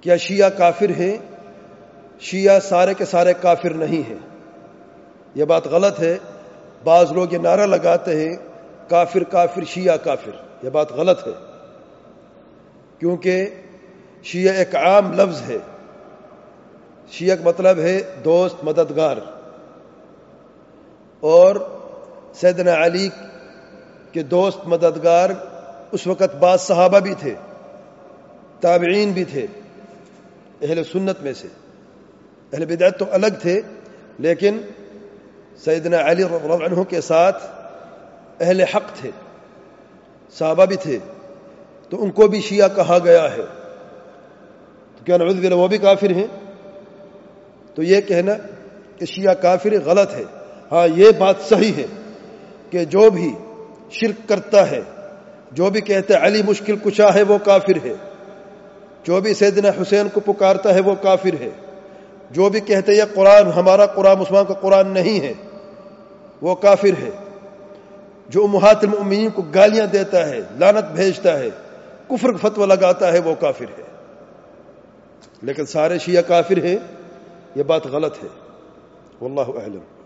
کیا شیعہ کافر ہیں؟ شیعہ سارے کے سارے کافر نہیں ہیں۔ یہ بات غلط ہے۔ بعض لوگ یہ نعرہ لگاتے ہیں، کافر کافر، شیعہ، کافر۔ یہ بات غلط ہے۔ کیونکہ شیعہ ایک عام لفظ ہے۔ شیعہ کا مطلب ہے دوست، مددگار۔ اور سیدنا علی کے دوست، مددگار اس وقت بعض صحابہ بھی تھے، تابعین بھی تھے۔ اہل سنت میں سے۔ اہل بدعت تو الگ تھے، لیکن سیدنا علی رضی عنہ کے ساتھ اہل حق تھے، صحابہ بھی تھے۔ تو ان کو بھی شیعہ کہا گیا ہے۔ تو کیا نعوذ باللہ، وہ بھی کافر ہیں؟ تو یہ کہنا کہ شیعہ کافر غلط ہے۔ ہاں یہ بات صحیح ہے کہ جو بھی شرک کرتا ہے، جو بھی کہتے علی مشکل کچا ہے، وہ کافر ہے۔ جو بھی سیدنا حسین کو پکارتا ہے وہ کافر ہے۔ جو بھی کہتے یہ قرآن، ہمارا قرآن، مسلمان کا قرآن نہیں ہے۔ وہ کافر ہے۔ جو امہات المؤمنین کو گالیاں دیتا ہے لانت بھیجتا ہے، کفر فتو لگاتا ہے، وہ کافر ہے۔ لیکن سارے شیعہ کافر ہیں، یہ بات غلط ہے۔ واللہ اعلم۔